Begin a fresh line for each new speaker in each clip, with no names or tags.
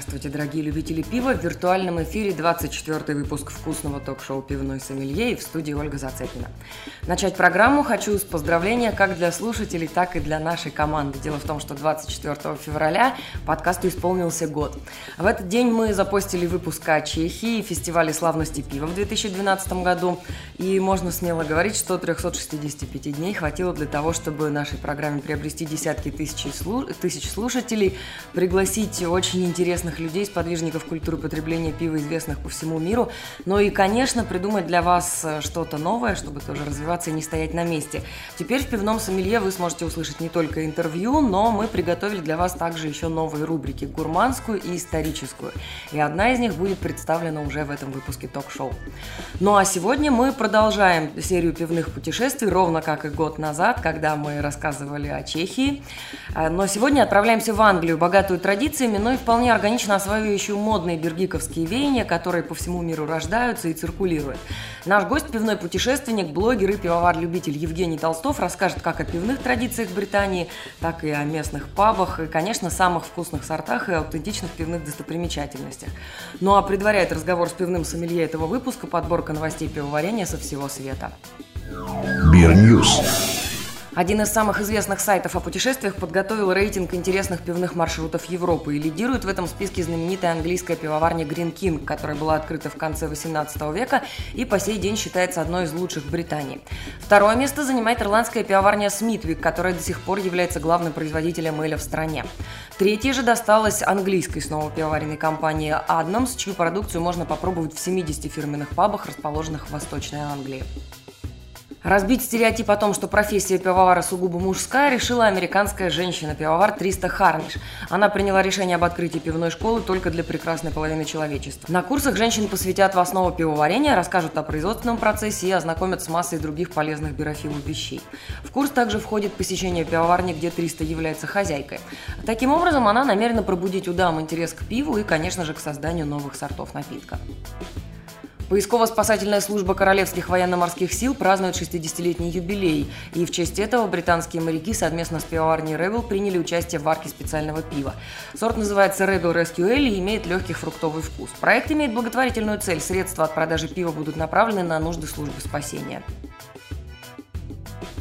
Здравствуйте, дорогие любители пива! В виртуальном эфире 24 выпуск вкусного ток-шоу «Пивной сомелье» и в студии Ольга Зацепина. Начать программу хочу с поздравления как для слушателей, так и для нашей команды. Дело в том, что 24 февраля подкасту исполнился год. В этот день мы запостили выпуск о Чехии и фестивале славности пива в 2012 году. И можно смело говорить, что 365 дней хватило для того, чтобы нашей программе приобрести десятки тысяч, слушателей, пригласить очень интересных известных людей, сподвижников культуры потребления пива, известных по всему миру. Но и, конечно, придумать для вас э, что-то новое, чтобы тоже развиваться и не стоять на месте. Теперь в пивном сомелье вы сможете услышать не только интервью, но мы приготовили для вас также еще новые рубрики – гурманскую и историческую. И одна из них будет представлена уже в этом выпуске ток-шоу. Ну а сегодня мы продолжаем серию пивных путешествий, ровно как и год назад, когда мы рассказывали о Чехии. Э, но сегодня отправляемся в Англию, богатую традициями, но и вполне организованную органично осваивающую модные бергиковские веяния, которые по всему миру рождаются и циркулируют. Наш гость, пивной путешественник, блогер и пивовар-любитель Евгений Толстов расскажет как о пивных традициях Британии, так и о местных пабах, и, конечно, самых вкусных сортах и аутентичных пивных достопримечательностях. Ну а предваряет разговор с пивным сомелье этого выпуска подборка новостей пивоварения со всего света.
Бирньюз.
Один из самых известных сайтов о путешествиях подготовил рейтинг интересных пивных маршрутов Европы и лидирует в этом списке знаменитая английская пивоварня Green King, которая была открыта в конце 18 века и по сей день считается одной из лучших в Британии. Второе место занимает ирландская пивоварня Смитвик, которая до сих пор является главным производителем эля в стране. Третье же досталось английской снова пивоваренной компании Adnams, чью продукцию можно попробовать в 70 фирменных пабах, расположенных в Восточной Англии. Разбить стереотип о том, что профессия пивовара сугубо мужская, решила американская женщина-пивовар Триста Харниш. Она приняла решение об открытии пивной школы только для прекрасной половины человечества. На курсах женщин посвятят в основу пивоварения, расскажут о производственном процессе и ознакомят с массой других полезных биофилов вещей. В курс также входит посещение пивоварни, где Триста является хозяйкой. Таким образом, она намерена пробудить у дам интерес к пиву и, конечно же, к созданию новых сортов напитка. Поисково-спасательная служба Королевских военно-морских сил празднует 60-летний юбилей, и в честь этого британские моряки совместно с пивоварней Rebel приняли участие в варке специального пива. Сорт называется Rebel Rescue Ale и имеет легкий фруктовый вкус. Проект имеет благотворительную цель. Средства от продажи пива будут направлены на нужды службы спасения.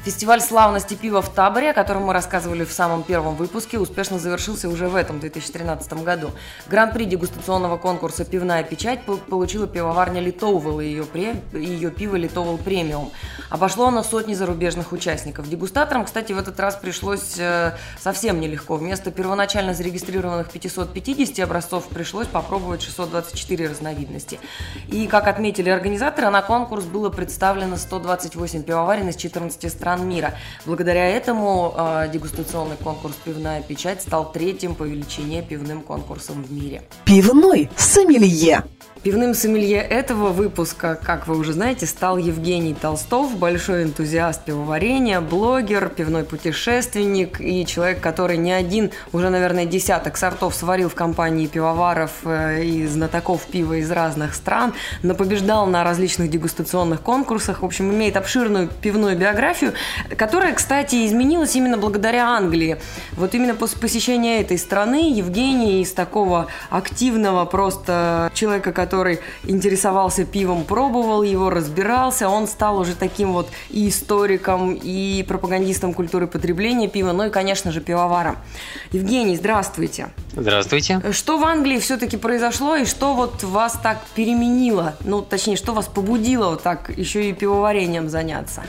Фестиваль славности пива в Таборе, о котором мы рассказывали в самом первом выпуске, успешно завершился уже в этом 2013 году. Гран-при дегустационного конкурса «Пивная печать» получила пивоварня Литовал и ее, пре... ее пиво Литовал премиум. Обошло оно сотни зарубежных участников. Дегустаторам, кстати, в этот раз пришлось э, совсем нелегко. Вместо первоначально зарегистрированных 550 образцов пришлось попробовать 624 разновидности. И, как отметили организаторы, на конкурс было представлено 128 пивоварен из 14 стран стран мира. Благодаря этому э, дегустационный конкурс «Пивная печать» стал третьим по величине пивным конкурсом в мире.
Пивной сомелье.
Пивным сомелье этого выпуска, как вы уже знаете, стал Евгений Толстов, большой энтузиаст пивоварения, блогер, пивной путешественник и человек, который не один, уже, наверное, десяток сортов сварил в компании пивоваров э, и знатоков пива из разных стран, но побеждал на различных дегустационных конкурсах, в общем, имеет обширную пивную биографию, которая, кстати, изменилась именно благодаря Англии. Вот именно после посещения этой страны Евгений из такого активного просто человека, который интересовался пивом, пробовал его, разбирался, он стал уже таким вот и историком, и пропагандистом культуры потребления пива, ну и, конечно же, пивоваром. Евгений, здравствуйте.
Здравствуйте.
Что в Англии все-таки произошло и что вот вас так переменило, ну, точнее, что вас побудило вот так еще и пивоварением заняться?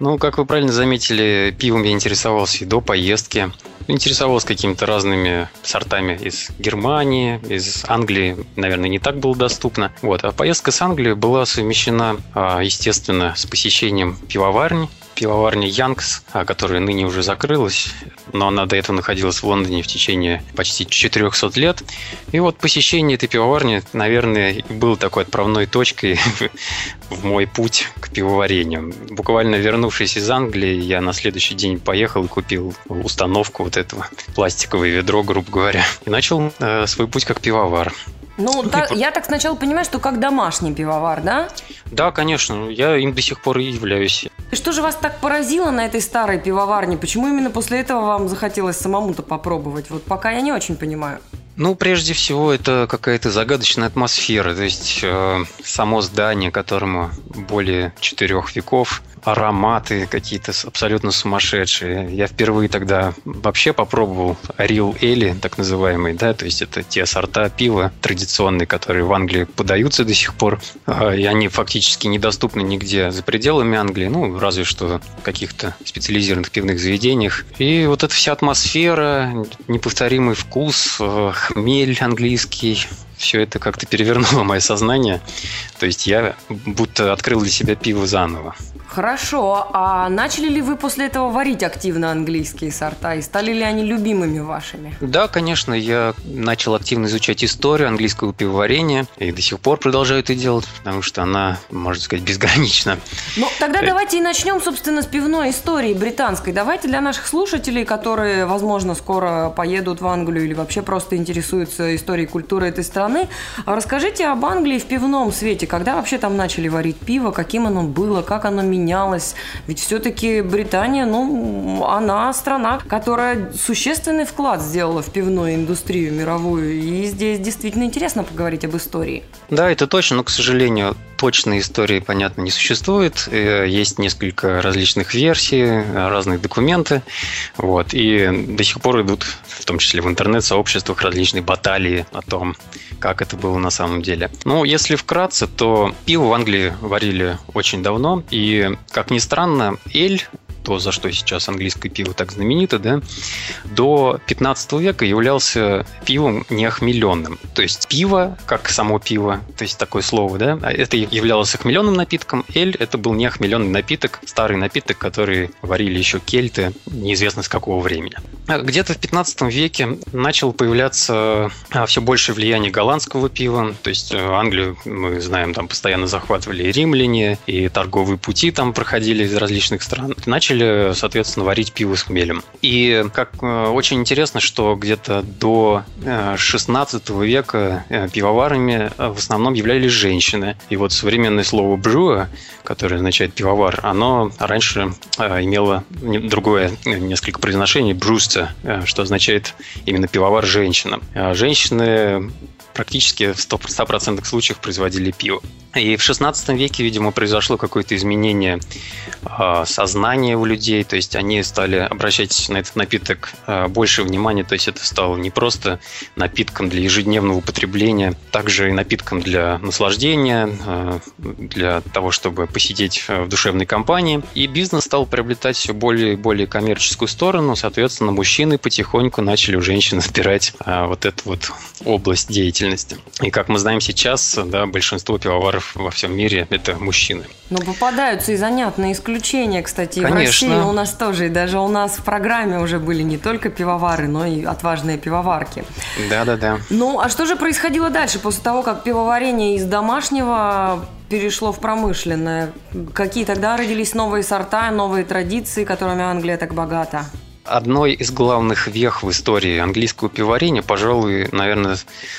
Ну, как вы правильно заметили, пивом я интересовался и до поездки. Интересовался какими-то разными сортами из Германии, из Англии, наверное, не так было доступно. Вот. А поездка с Англией была совмещена, а, естественно, с посещением пивоварни, пивоварня Янкс, которая ныне уже закрылась, но она до этого находилась в Лондоне в течение почти 400 лет. И вот посещение этой пивоварни, наверное, было такой отправной точкой в мой путь к пивоварению. Буквально вернувшись из Англии, я на следующий день поехал и купил установку вот этого пластиковое ведро, грубо говоря, и начал э, свой путь как пивовар.
Ну, так, я так сначала понимаю, что как домашний пивовар, да?
Да, конечно, я им до сих пор и являюсь.
И что же вас так поразило на этой старой пивоварне? Почему именно после этого вам захотелось самому-то попробовать? Вот пока я не очень понимаю.
Ну, прежде всего, это какая-то загадочная атмосфера. То есть э, само здание, которому более четырех веков, ароматы какие-то абсолютно сумасшедшие. Я впервые тогда вообще попробовал Рил Эли, так называемый, да, то есть это те сорта пива традиционные, которые в Англии подаются до сих пор, а, и они фактически недоступны нигде за пределами Англии, ну, разве что в каких-то специализированных пивных заведениях. И вот эта вся атмосфера, неповторимый вкус, э, хмель английский, все это как-то перевернуло мое сознание. То есть я будто открыл для себя пиво заново.
Хорошо, а начали ли вы после этого варить активно английские сорта и стали ли они любимыми вашими?
Да, конечно, я начал активно изучать историю английского пивоварения и до сих пор продолжаю это делать, потому что она, можно сказать, безгранична.
Ну, тогда э, давайте и начнем, собственно, с пивной истории британской. Давайте для наших слушателей, которые, возможно, скоро поедут в Англию или вообще просто интересуются историей культуры этой страны, расскажите об Англии в пивном свете. Когда вообще там начали варить пиво, каким оно было, как оно менялось? менялось. Ведь все-таки Британия, ну, она страна, которая существенный вклад сделала в пивную индустрию мировую. И здесь действительно интересно поговорить об истории.
Да, это точно, но, к сожалению, точной истории, понятно, не существует. Э, есть несколько различных версий, разные документы. Вот, и до сих пор идут, в том числе в интернет-сообществах, различные баталии о том, как это было на самом деле. Ну, если вкратце, то пиво в Англии варили очень давно, и, как ни странно, эль то, за что сейчас английское пиво так знаменито, да, до 15 века являлся пивом неохмеленным. То есть пиво, как само пиво, то есть такое слово, да, а это являлось охмеленным напитком. Эль – это был неохмеленный напиток, старый напиток, который варили еще кельты, неизвестно с какого времени. А где-то в 15 веке начало появляться а, все больше влияние голландского пива, то есть э, Англию, мы знаем, там постоянно захватывали и римляне, и торговые пути там проходили из различных стран. Начали начали, соответственно, варить пиво с хмелем. И как э, очень интересно, что где-то до 16 э, века э, пивоварами в основном являлись женщины. И вот современное слово «брюа», которое означает пивовар, оно раньше имело другое несколько произношение «брюста», что означает именно пивовар женщина. А женщины практически в 100% случаев производили пиво. И в 16 веке, видимо, произошло какое-то изменение сознания у людей, то есть они стали обращать на этот напиток э, больше внимания, то есть это стало не просто напитком для ежедневного употребления, также и напитком для наслаждения, э, для того, чтобы посидеть в душевной компании. И бизнес стал приобретать все более и более коммерческую сторону, соответственно, мужчины потихоньку начали у женщин отбирать э, вот эту вот область деятельности. И как мы знаем сейчас, да, большинство пивоваров пивоваров во всем мире – это мужчины.
Но попадаются и занятные исключения, кстати. Конечно. в России у нас тоже, и даже у нас в программе уже были не только пивовары, но и отважные пивоварки.
Да-да-да.
Ну, а что же происходило дальше, после того, как пивоварение из домашнего перешло в промышленное? Какие тогда родились новые сорта, новые традиции, которыми Англия так богата?
Одной из главных вех в истории английского пивоварения, пожалуй, наверное,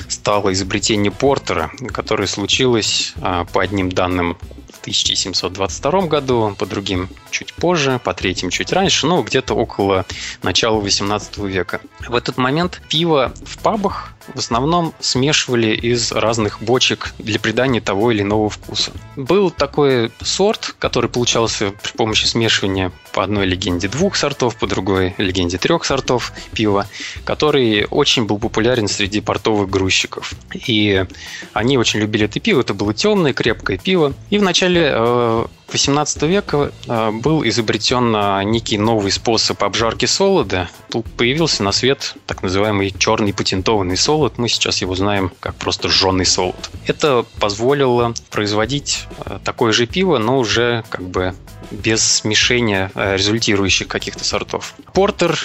стало изобретение портера, которое случилось, а, по одним данным, 1722 году, по другим чуть позже, по третьим чуть раньше, ну, где-то около начала 18 века. В этот момент пиво в пабах в основном смешивали из разных бочек для придания того или иного вкуса. Был такой сорт, который получался при помощи смешивания по одной легенде двух сортов, по другой легенде трех сортов пива, который очень был популярен среди портовых грузчиков. И они очень любили это пиво, это было темное, крепкое пиво. И в начале 18 века э, был изобретен э, некий новый способ обжарки солода. Тут появился на свет так называемый черный патентованный солод. Мы сейчас его знаем как просто жженый солод. Это позволило производить такое же пиво, но уже как бы без смешения результирующих каких-то сортов. Портер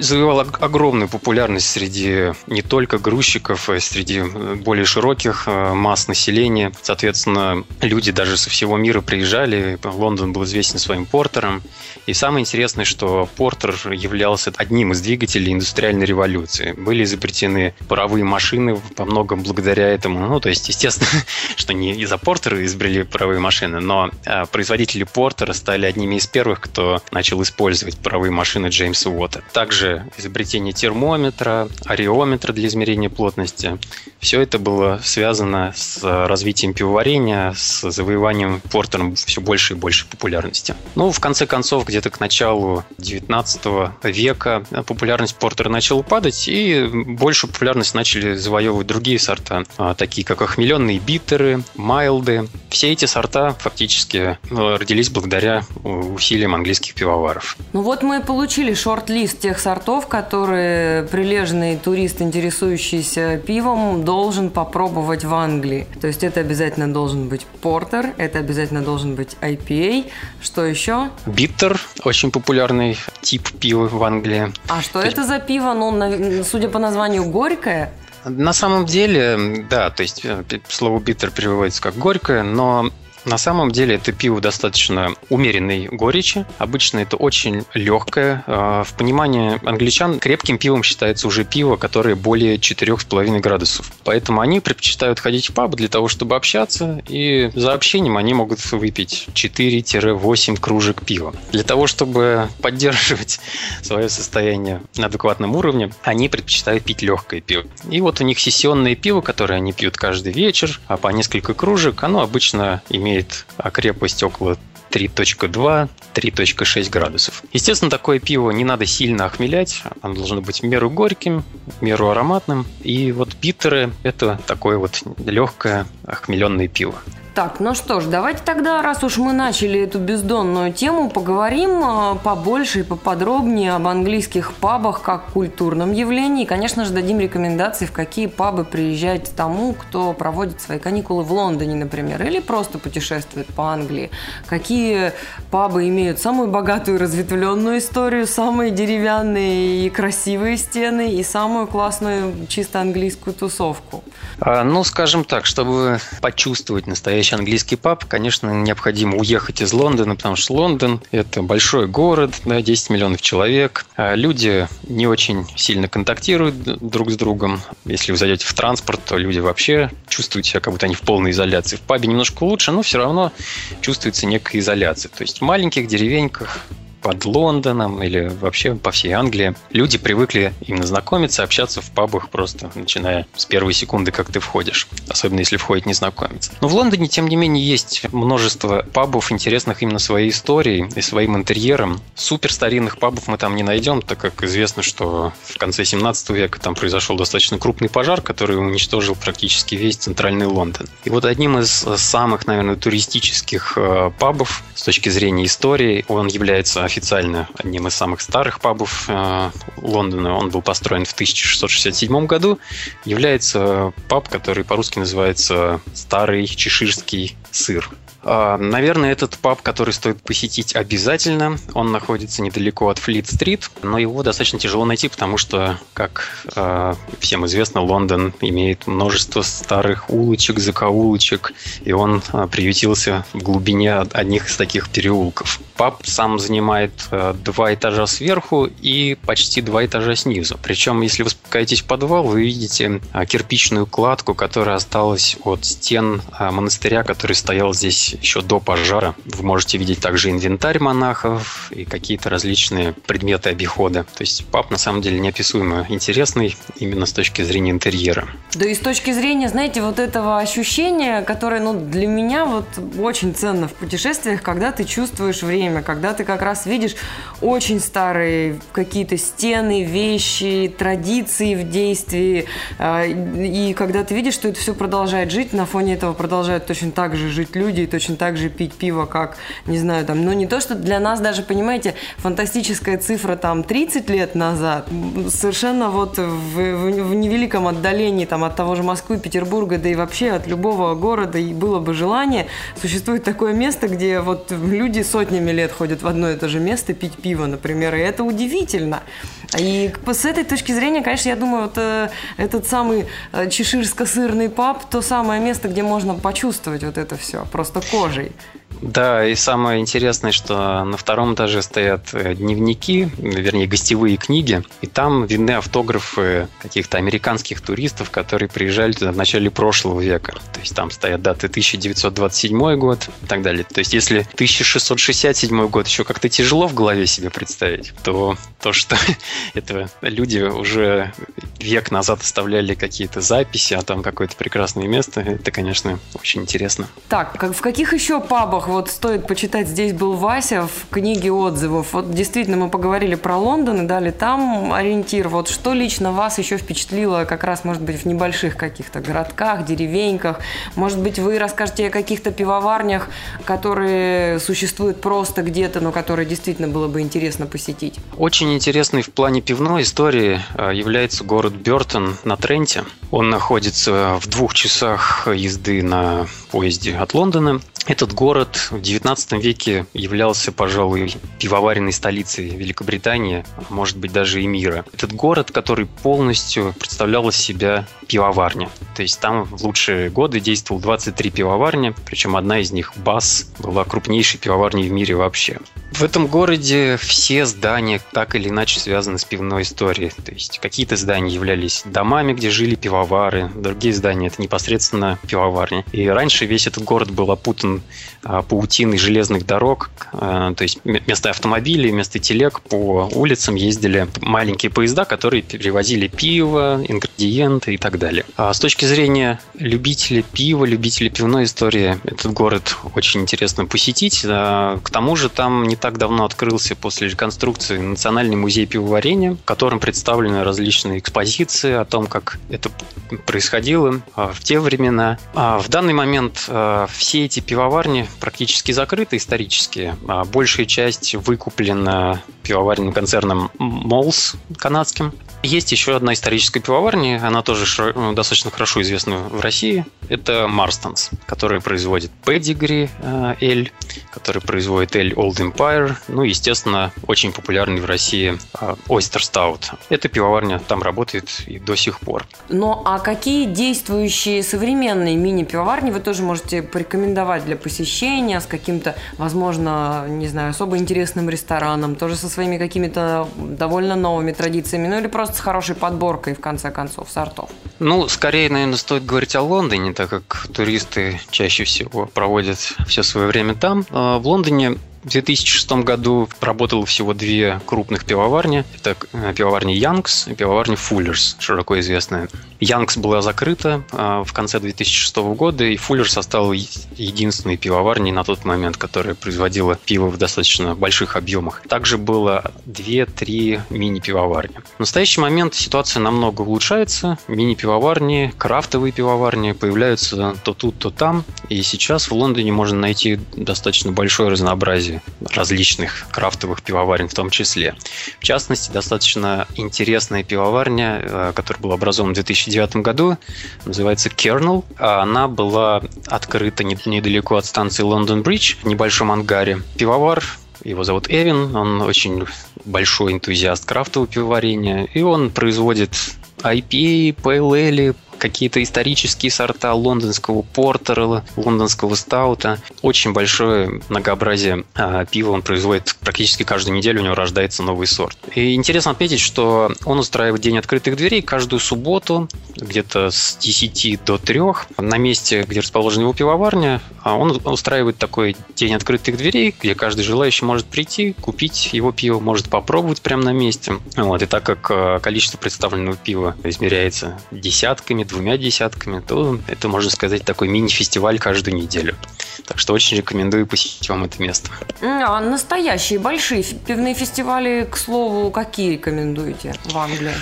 завоевал огромную популярность среди не только грузчиков, а среди более широких масс населения. Соответственно, люди даже со всего мира приезжали. Лондон был известен своим портером. И самое интересное, что портер являлся одним из двигателей индустриальной революции. Были изобретены паровые машины по многом благодаря этому. Ну, то есть, естественно, что не из-за портера изобрели паровые машины, но а, производители портера стали одними из первых, кто начал использовать паровые машины Джеймса Уотта. Также изобретение термометра, ареометра для измерения плотности. Все это было связано с развитием пивоварения, с завоеванием портером все больше и больше популярности. Ну, в конце концов, где-то к началу 19 века популярность портера начала падать, и большую популярность начали завоевывать другие сорта, а, такие как охмеленные битеры, майлды. Все эти сорта фактически ну, родились благодаря усилиям английских пивоваров.
Ну вот мы получили шорт-лист тех сортов, которые прилежный турист, интересующийся пивом, должен попробовать в Англии. То есть это обязательно должен быть портер, это обязательно должен быть IPA. Что еще?
Биттер, очень популярный тип пива в Англии.
А что то это есть... за пиво? Ну, судя по названию, горькое?
На самом деле, да, то есть э, слово биттер переводится как горькое, но на самом деле это пиво достаточно умеренной горечи. Обычно это очень легкое. А, в понимании англичан крепким пивом считается уже пиво, которое более 4,5 градусов. Поэтому они предпочитают ходить в паб для того, чтобы общаться, и за общением они могут выпить 4-8 кружек пива. Для того, чтобы поддерживать свое состояние на адекватном уровне, они предпочитают пить легкое пиво. И вот у них сессионное пиво, которое они пьют каждый вечер, а по несколько кружек, оно обычно имеет имеет крепость около 3.2-3.6 градусов. Естественно, такое пиво не надо сильно охмелять, оно должно быть в меру горьким, в меру ароматным. И вот битеры – это такое вот легкое охмеленное пиво.
Так, ну что ж, давайте тогда, раз уж мы начали эту бездонную тему, поговорим а, побольше и поподробнее об английских пабах как культурном явлении. И, конечно же, дадим рекомендации, в какие пабы приезжать тому, кто проводит свои каникулы в Лондоне, например, или просто путешествует по Англии. Какие пабы имеют самую богатую разветвленную историю, самые деревянные и красивые стены и самую классную чисто английскую тусовку.
А, ну, скажем так, чтобы почувствовать настоящий настоящий английский паб, конечно, необходимо уехать из Лондона, потому что Лондон – это большой город, да, 10 миллионов человек. А люди не очень сильно контактируют друг с другом. Если вы зайдете в транспорт, то люди вообще чувствуют себя, как будто они в полной изоляции. В пабе немножко лучше, но все равно чувствуется некая изоляция. То есть в маленьких деревеньках под Лондоном или вообще по всей Англии. Люди привыкли именно знакомиться, общаться в пабах просто начиная с первой секунды, как ты входишь. Особенно если входит незнакомец. Но в Лондоне, тем не менее, есть множество пабов, интересных именно своей историей и своим интерьером. Супер старинных пабов мы там не найдем, так как известно, что в конце 17 века там произошел достаточно крупный пожар, который уничтожил практически весь центральный Лондон. И вот одним из самых, наверное, туристических э, пабов с точки зрения истории, он является официально одним из самых старых пабов э, Лондона. Он был построен в 1667 году. Является паб, который по-русски называется «Старый чеширский сыр». А, наверное, этот паб, который стоит посетить обязательно, он находится недалеко от Флит-стрит, но его достаточно тяжело найти, потому что, как э, всем известно, Лондон имеет множество старых улочек, закоулочек, и он э, приютился в глубине одних из таких переулков. Паб сам занимает два этажа сверху и почти два этажа снизу. Причем, если вы спускаетесь в подвал, вы видите кирпичную кладку, которая осталась от стен монастыря, который стоял здесь еще до пожара. Вы можете видеть также инвентарь монахов и какие-то различные предметы обихода. То есть паб на самом деле неописуемо интересный именно с точки зрения интерьера.
Да и с точки зрения, знаете, вот этого ощущения, которое ну, для меня вот очень ценно в путешествиях, когда ты чувствуешь время, когда ты как раз видишь очень старые какие-то стены, вещи, традиции в действии, а, и когда ты видишь, что это все продолжает жить, на фоне этого продолжают точно так же жить люди и точно так же пить пиво, как, не знаю, там, ну не то, что для нас даже, понимаете, фантастическая цифра там 30 лет назад, совершенно вот в, в, в невеликом отдалении там от того же Москвы, Петербурга, да и вообще от любого города и было бы желание, существует такое место, где вот люди сотнями лет ходят в одно и то же место пить пиво, например, и это удивительно. И с этой точки зрения, конечно, я думаю, вот э, этот самый э, чеширско-сырный паб, то самое место, где можно почувствовать вот это все, просто кожей.
Да, и самое интересное, что на втором этаже стоят э, дневники, вернее, гостевые книги, и там видны автографы каких-то американских туристов, которые приезжали туда в начале прошлого века. То есть там стоят даты 1927 год и так далее. То есть если 1667 год еще как-то тяжело в голове себе представить, то то, что это люди уже век назад оставляли какие-то записи, а там какое-то прекрасное место, это, конечно, очень интересно.
Так, в каких еще пабах во-первых, вот стоит почитать, здесь был Вася в книге отзывов. Вот действительно мы поговорили про Лондон и дали там ориентир. Вот что лично вас еще впечатлило как раз, может быть, в небольших каких-то городках, деревеньках? Может быть, вы расскажете о каких-то пивоварнях, которые существуют просто где-то, но которые действительно было бы интересно посетить?
Очень интересный в плане пивной истории э, является город Бертон на Тренте. Он находится в двух часах езды на поезде от Лондона. Этот город в XIX веке являлся, пожалуй, пивоваренной столицей Великобритании, а может быть даже и мира. Этот город, который полностью представлял из себя пивоварня. То есть там в лучшие годы действовал 23 пивоварни, причем одна из них, Бас, была крупнейшей пивоварней в мире вообще. В этом городе все здания так или иначе связаны с пивной историей. То есть какие-то здания являлись домами, где жили пивовары, другие здания это непосредственно пивоварни. И раньше весь этот город был опутан паутиной железных дорог, а, то есть вместо автомобилей, вместо телег по улицам ездили маленькие поезда, которые перевозили пиво, ингредиенты и так далее. А с точки зрения любителей пива, любителей пивной истории, этот город очень интересно посетить. К тому же там не так давно открылся после реконструкции Национальный музей пивоварения, в котором представлены различные экспозиции о том, как это происходило в те времена. В данный момент все эти пивоварения пивоварни практически закрыты исторически. А большая часть выкуплена пивоваренным концерном Молс канадским. Есть еще одна историческая пивоварня, она тоже ну, достаточно хорошо известна в России. Это Марстонс, который производит Pedigree Эль, который производит Эль Old Empire, ну и, естественно, очень популярный в России э, Oyster Stout. Эта пивоварня там работает и до сих пор.
Ну а какие действующие современные мини-пивоварни вы тоже можете порекомендовать для посещения с каким-то, возможно, не знаю, особо интересным рестораном, тоже со своими какими-то довольно новыми традициями, ну или просто с хорошей подборкой, в конце концов, сортов?
Ну, скорее, наверное, стоит говорить о Лондоне, так как туристы чаще всего проводят все свое время там. А в Лондоне в 2006 году работало всего две крупных пивоварни. Это э, пивоварня Янкс и пивоварня Фуллерс, широко известная. Янкс была закрыта э, в конце 2006 года, и Фуллерс стала единственной пивоварней на тот момент, которая производила пиво в достаточно больших объемах. Также было две-три мини-пивоварни. В настоящий момент ситуация намного улучшается. Мини-пивоварни, крафтовые пивоварни появляются то тут, то там. И сейчас в Лондоне можно найти достаточно большое разнообразие различных крафтовых пивоварен в том числе. В частности, достаточно интересная пивоварня, э, которая была образована в 2009 году, называется Kernel. Она была открыта недалеко от станции Лондон Бридж, в небольшом ангаре. Пивовар его зовут Эвин, он очень большой энтузиаст крафтового пивоварения, и он производит IPA, Ale, какие-то исторические сорта лондонского портера, лондонского стаута. Очень большое многообразие а, пива он производит практически каждую неделю, у него рождается новый сорт. И интересно отметить, что он устраивает день открытых дверей каждую субботу, где-то с 10 до 3, на месте, где расположена его пивоварня. А он устраивает такой день открытых дверей, где каждый желающий может прийти, купить его пиво, может попробовать прямо на месте. Вот. И так как а, количество представленного пива измеряется десятками, двумя десятками, то это, можно сказать, такой мини-фестиваль каждую неделю. Так что очень рекомендую посетить вам это место.
А настоящие большие пивные фестивали, к слову, какие рекомендуете в Англии?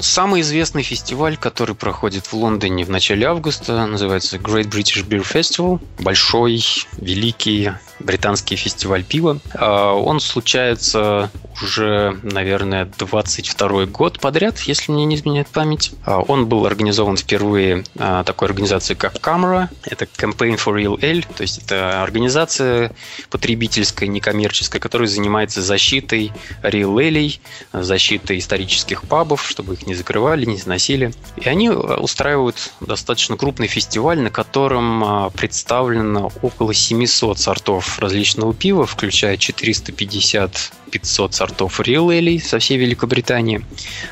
Самый известный фестиваль, который проходит в Лондоне в начале августа, называется Great British Beer Festival. Большой, великий британский фестиваль пива. А, он случается уже, наверное, 22 год подряд, если мне не изменяет память. А, он был организован впервые а, такой организацией, как Camera. Это Campaign for Real Ale, то есть это организация потребительская, некоммерческая, которая занимается защитой Real Ale, защитой исторических пабов, чтобы их не закрывали, не сносили. И они устраивают достаточно крупный фестиваль, на котором представлено около 700 сортов различного пива, включая 450 500 сортов Ale со всей Великобритании,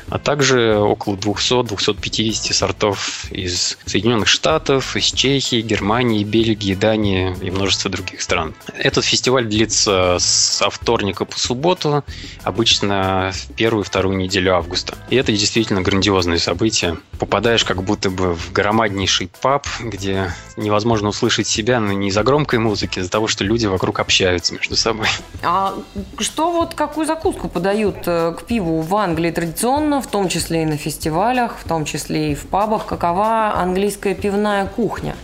а также около 200-250 сортов из Соединенных Штатов, из Чехии, Германии, Бельгии, Дании и множества других стран. Этот фестиваль длится со вторника по субботу, обычно в первую и вторую неделю августа. И это действительно грандиозное событие. Попадаешь как будто бы в громаднейший паб, где невозможно услышать себя, но не из-за громкой музыки, а из-за того, что люди вокруг общаются между собой.
А что вот какую закуску подают э, к пиву в Англии традиционно, в том числе и на фестивалях, в том числе и в пабах? Какова английская пивная кухня?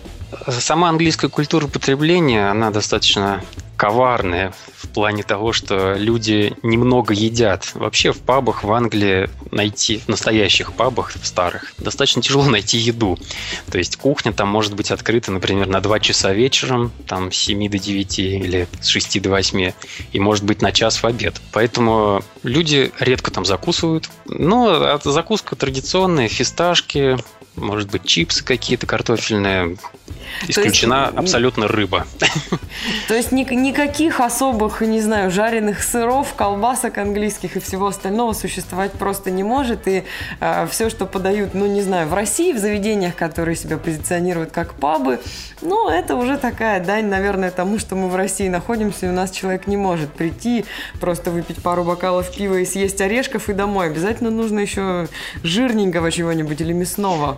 Сама английская культура потребления, она достаточно коварные в плане того, что люди немного едят. Вообще в пабах в Англии найти, в настоящих пабах, в старых, достаточно тяжело найти еду. То есть кухня там может быть открыта, например, на 2 часа вечером, там с 7 до 9 или с 6 до 8, и может быть на час в обед. Поэтому люди редко там закусывают. Но закуска традиционная, фисташки, может быть, чипсы какие-то картофельные. Исключена есть, абсолютно рыба.
То есть ни, никаких особых, не знаю, жареных сыров, колбасок английских и всего остального существовать просто не может. И э, все, что подают, ну, не знаю, в России, в заведениях, которые себя позиционируют как пабы, ну, это уже такая дань, наверное, тому, что мы в России находимся, и у нас человек не может прийти, просто выпить пару бокалов пива и съесть орешков и домой. Обязательно нужно еще жирненького чего-нибудь или мясного.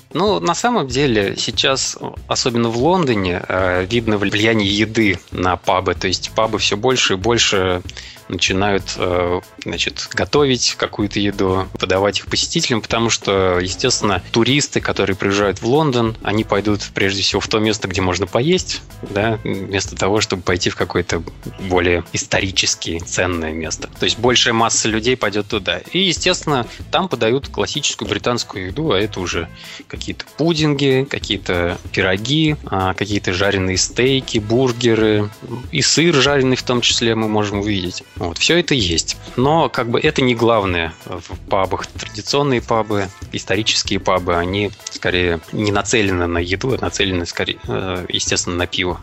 Ну, на самом деле, сейчас, особенно в Лондоне, э, видно влияние еды на пабы. То есть пабы все больше и больше начинают э, значит, готовить какую-то еду, подавать их посетителям, потому что, естественно, туристы, которые приезжают в Лондон, они пойдут прежде всего в то место, где можно поесть, да, вместо того, чтобы пойти в какое-то более исторически ценное место. То есть большая масса людей пойдет туда. И, естественно, там подают классическую британскую еду, а это уже какие-то пудинги, какие-то пироги, а, какие-то жареные стейки, бургеры и сыр жареный в том числе мы можем увидеть. Вот, все это есть. Но как бы это не главное в пабах. Традиционные пабы, исторические пабы, они скорее не нацелены на еду, а нацелены скорее, э, естественно, на пиво.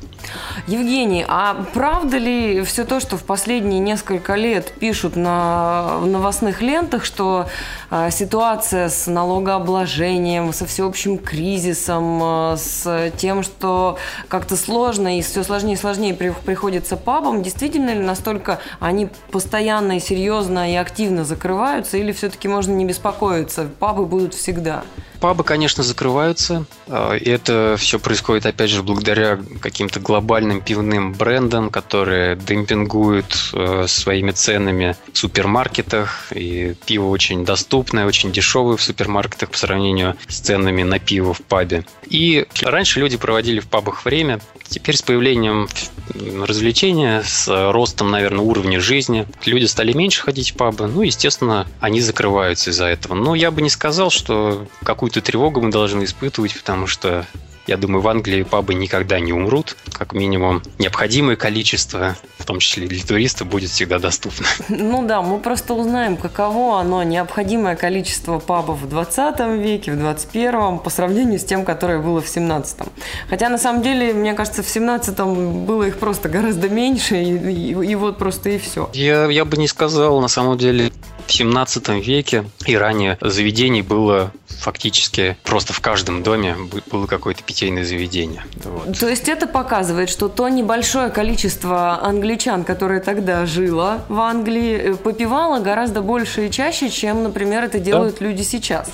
Евгений, а правда ли все то, что в последние несколько лет пишут на новостных лентах, что э, ситуация с налогообложением, со всеобщим кризисом, э, с тем, что как-то сложно и все сложнее и сложнее приходится пабам, действительно ли настолько они постоянно и серьезно и активно закрываются, или все-таки можно не беспокоиться, пабы будут всегда?
Пабы, конечно, закрываются. А, и это все происходит, опять же, благодаря каким-то глобальным пивным брендам, которые демпингуют э, своими ценами в супермаркетах. И пиво очень доступное, очень дешевое в супермаркетах по сравнению с ценами на пиво в пабе. И раньше люди проводили в пабах время. Теперь с появлением развлечения, с ростом, наверное, уровня жизни, люди стали меньше ходить в пабы. Ну, естественно, они закрываются из-за этого. Но я бы не сказал, что какую какую-то тревогу мы должны испытывать, потому что я думаю, в Англии пабы никогда не умрут. Как минимум, необходимое количество, в том числе для туристов, будет всегда доступно.
Ну да, мы просто узнаем, каково оно, необходимое количество пабов в 20 веке, в 21 по сравнению с тем, которое было в 17 Хотя, на самом деле, мне кажется, в 17 было их просто гораздо меньше, и, и, и вот просто и все.
Я, я бы не сказал, на самом деле, в 17 веке и ранее заведений было фактически просто в каждом доме было какое-то питейное заведение.
Вот. То есть это показывает, что то небольшое количество англичан, которое тогда жило в Англии, э, попивало гораздо больше и чаще, чем, например, это делают да. люди сейчас.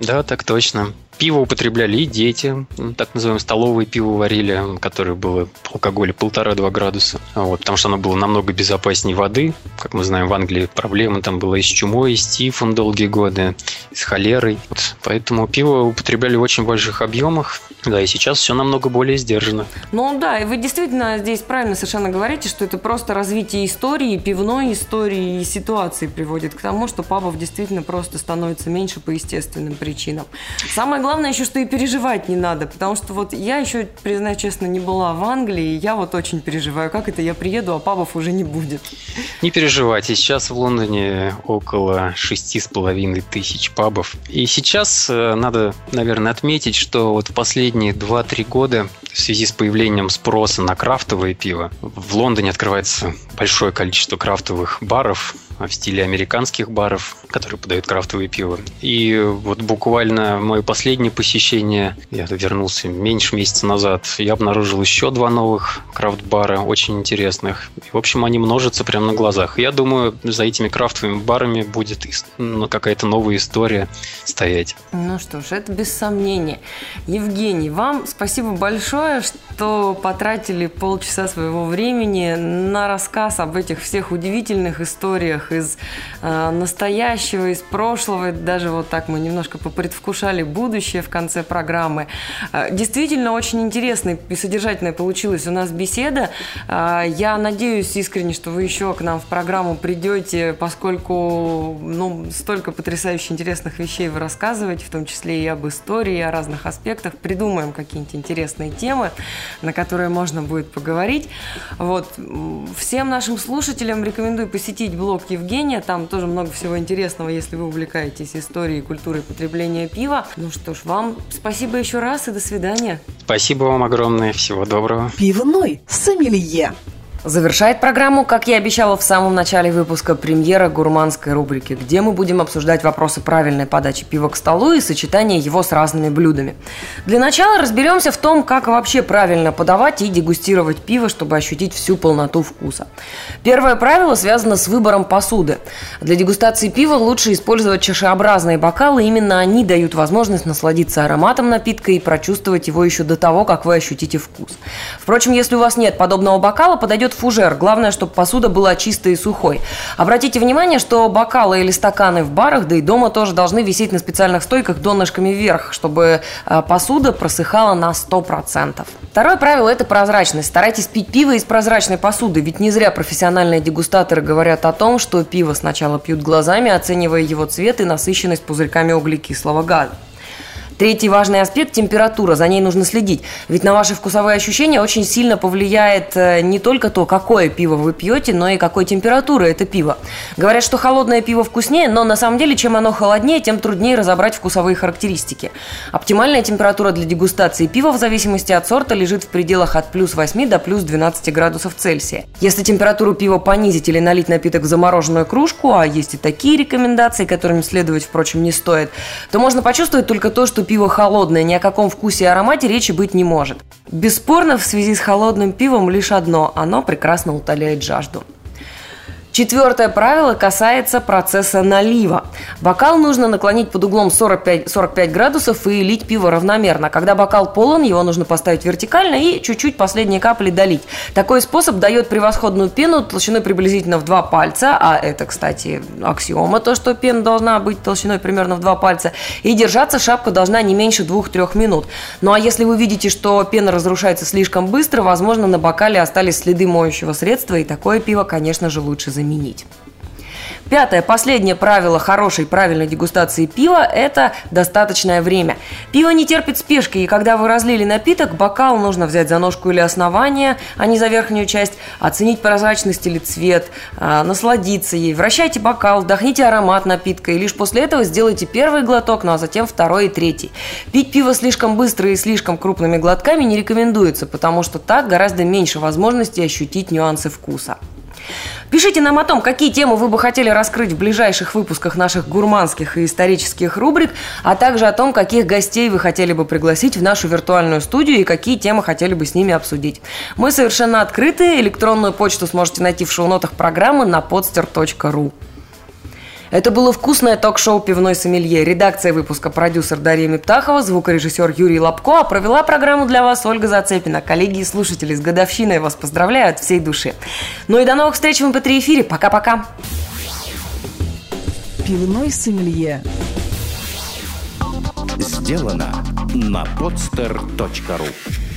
Да, так точно. Пиво употребляли и дети, так называемое столовое пиво варили, которое было по алкоголю полтора-два градуса, вот, потому что оно было намного безопаснее воды. Как мы знаем, в Англии проблемы там было и с чумой, и с тифом долгие годы, и с холерой. Вот, поэтому пиво употребляли в очень больших объемах. Да, и сейчас все намного более сдержано.
Ну да, и вы действительно здесь правильно совершенно говорите, что это просто развитие истории, пивной истории и ситуации приводит к тому, что пабов действительно просто становится меньше по естественным причинам. Самое главное еще, что и переживать не надо, потому что вот я еще, признаюсь честно, не была в Англии, и я вот очень переживаю, как это я приеду, а пабов уже не будет.
Не переживайте, сейчас в Лондоне около шести с половиной тысяч пабов. И сейчас э, надо, наверное, отметить, что вот в последние 2-3 года в связи с появлением спроса на крафтовое пиво в Лондоне открывается большое количество крафтовых баров, в стиле американских баров, которые подают крафтовое пиво. И вот буквально мое последнее посещение, я вернулся меньше месяца назад, я обнаружил еще два новых крафт-бара, очень интересных. И, в общем, они множатся прямо на глазах. Я думаю, за этими крафтовыми барами будет ну, какая-то новая история стоять.
Ну что ж, это без сомнения. Евгений, вам спасибо большое, что потратили полчаса своего времени на рассказ об этих всех удивительных историях из э, настоящего, из прошлого. Даже вот так мы немножко попредвкушали будущее в конце программы. Э, действительно, очень интересная и содержательная получилась у нас беседа. Э, я надеюсь искренне, что вы еще к нам в программу придете, поскольку ну, столько потрясающе интересных вещей вы рассказываете, в том числе и об истории, и о разных аспектах. Придумаем какие-нибудь интересные темы, на которые можно будет поговорить. Вот. Всем нашим слушателям рекомендую посетить блог Евгения. Там тоже много всего интересного, если вы увлекаетесь историей, культурой потребления пива. Ну что ж, вам спасибо еще раз и до свидания.
Спасибо вам огромное. Всего доброго.
Пивной сомелье.
Завершает программу, как я обещала в самом начале выпуска, премьера гурманской рубрики, где мы будем обсуждать вопросы правильной подачи пива к столу и сочетания его с разными блюдами. Для начала разберемся в том, как вообще правильно подавать и дегустировать пиво, чтобы ощутить всю полноту вкуса. Первое правило связано с выбором посуды. Для дегустации пива лучше использовать чашеобразные бокалы, именно они дают возможность насладиться ароматом напитка и прочувствовать его еще до того, как вы ощутите вкус. Впрочем, если у вас нет подобного бокала, подойдет идет фужер. Главное, чтобы посуда была чистой и сухой. Обратите внимание, что бокалы или стаканы в барах, да и дома тоже должны висеть на специальных стойках донышками вверх, чтобы а, посуда просыхала на 100%. Второе правило – это прозрачность. Старайтесь пить пиво из прозрачной посуды, ведь не зря профессиональные дегустаторы говорят о том, что пиво сначала пьют глазами, оценивая его цвет и насыщенность пузырьками углекислого газа. Третий важный аспект – температура. За ней нужно следить. Ведь на ваши вкусовые ощущения очень сильно повлияет э, не только то, какое пиво вы пьете, но и какой температуры это пиво. Говорят, что холодное пиво вкуснее, но на самом деле, чем оно холоднее, тем труднее разобрать вкусовые характеристики. Оптимальная температура для дегустации пива в зависимости от сорта лежит в пределах от плюс 8 до плюс 12 градусов Цельсия. Если температуру пива понизить или налить напиток в замороженную кружку, а есть и такие рекомендации, которыми следовать, впрочем, не стоит, то можно почувствовать только то, что пиво холодное, ни о каком вкусе и аромате речи быть не может. Бесспорно, в связи с холодным пивом лишь одно – оно прекрасно утоляет жажду. Четвертое правило касается процесса налива. Бокал нужно наклонить под углом 45, 45 градусов и лить пиво равномерно. Когда бокал полон, его нужно поставить вертикально и чуть-чуть последние капли долить. Такой способ дает превосходную пену толщиной приблизительно в два пальца, а это, кстати, аксиома, то, что пена должна быть толщиной примерно в два пальца, и держаться шапка должна не меньше 2-3 минут. Ну а если вы видите, что пена разрушается слишком быстро, возможно, на бокале остались следы моющего средства, и такое пиво, конечно же, лучше заменить. Пятое, последнее правило хорошей правильной дегустации пива – это достаточное время. Пиво не терпит спешки, и когда вы разлили напиток, бокал нужно взять за ножку или основание, а не за верхнюю часть, оценить прозрачность или цвет, а, насладиться ей. Вращайте бокал, вдохните аромат напитка, и лишь после этого сделайте первый глоток, ну а затем второй и третий. Пить пиво слишком быстро и слишком крупными глотками не рекомендуется, потому что так гораздо меньше возможностей ощутить нюансы вкуса. Пишите нам о том, какие темы вы бы хотели раскрыть в ближайших выпусках наших гурманских и исторических рубрик, а также о том, каких гостей вы хотели бы пригласить в нашу виртуальную студию и какие темы хотели бы с ними обсудить. Мы совершенно открыты. Электронную почту сможете найти в шоу-нотах программы на podster.ru. Это было вкусное ток-шоу «Пивной сомелье». Редакция выпуска продюсер Дарья Мептахова, звукорежиссер Юрий Лобко, а провела программу для вас Ольга Зацепина. Коллеги и слушатели, с годовщиной вас поздравляю от всей души. Ну и до новых встреч в МП3 эфире. Пока-пока.
Пивной сомелье.
Сделано на podster.ru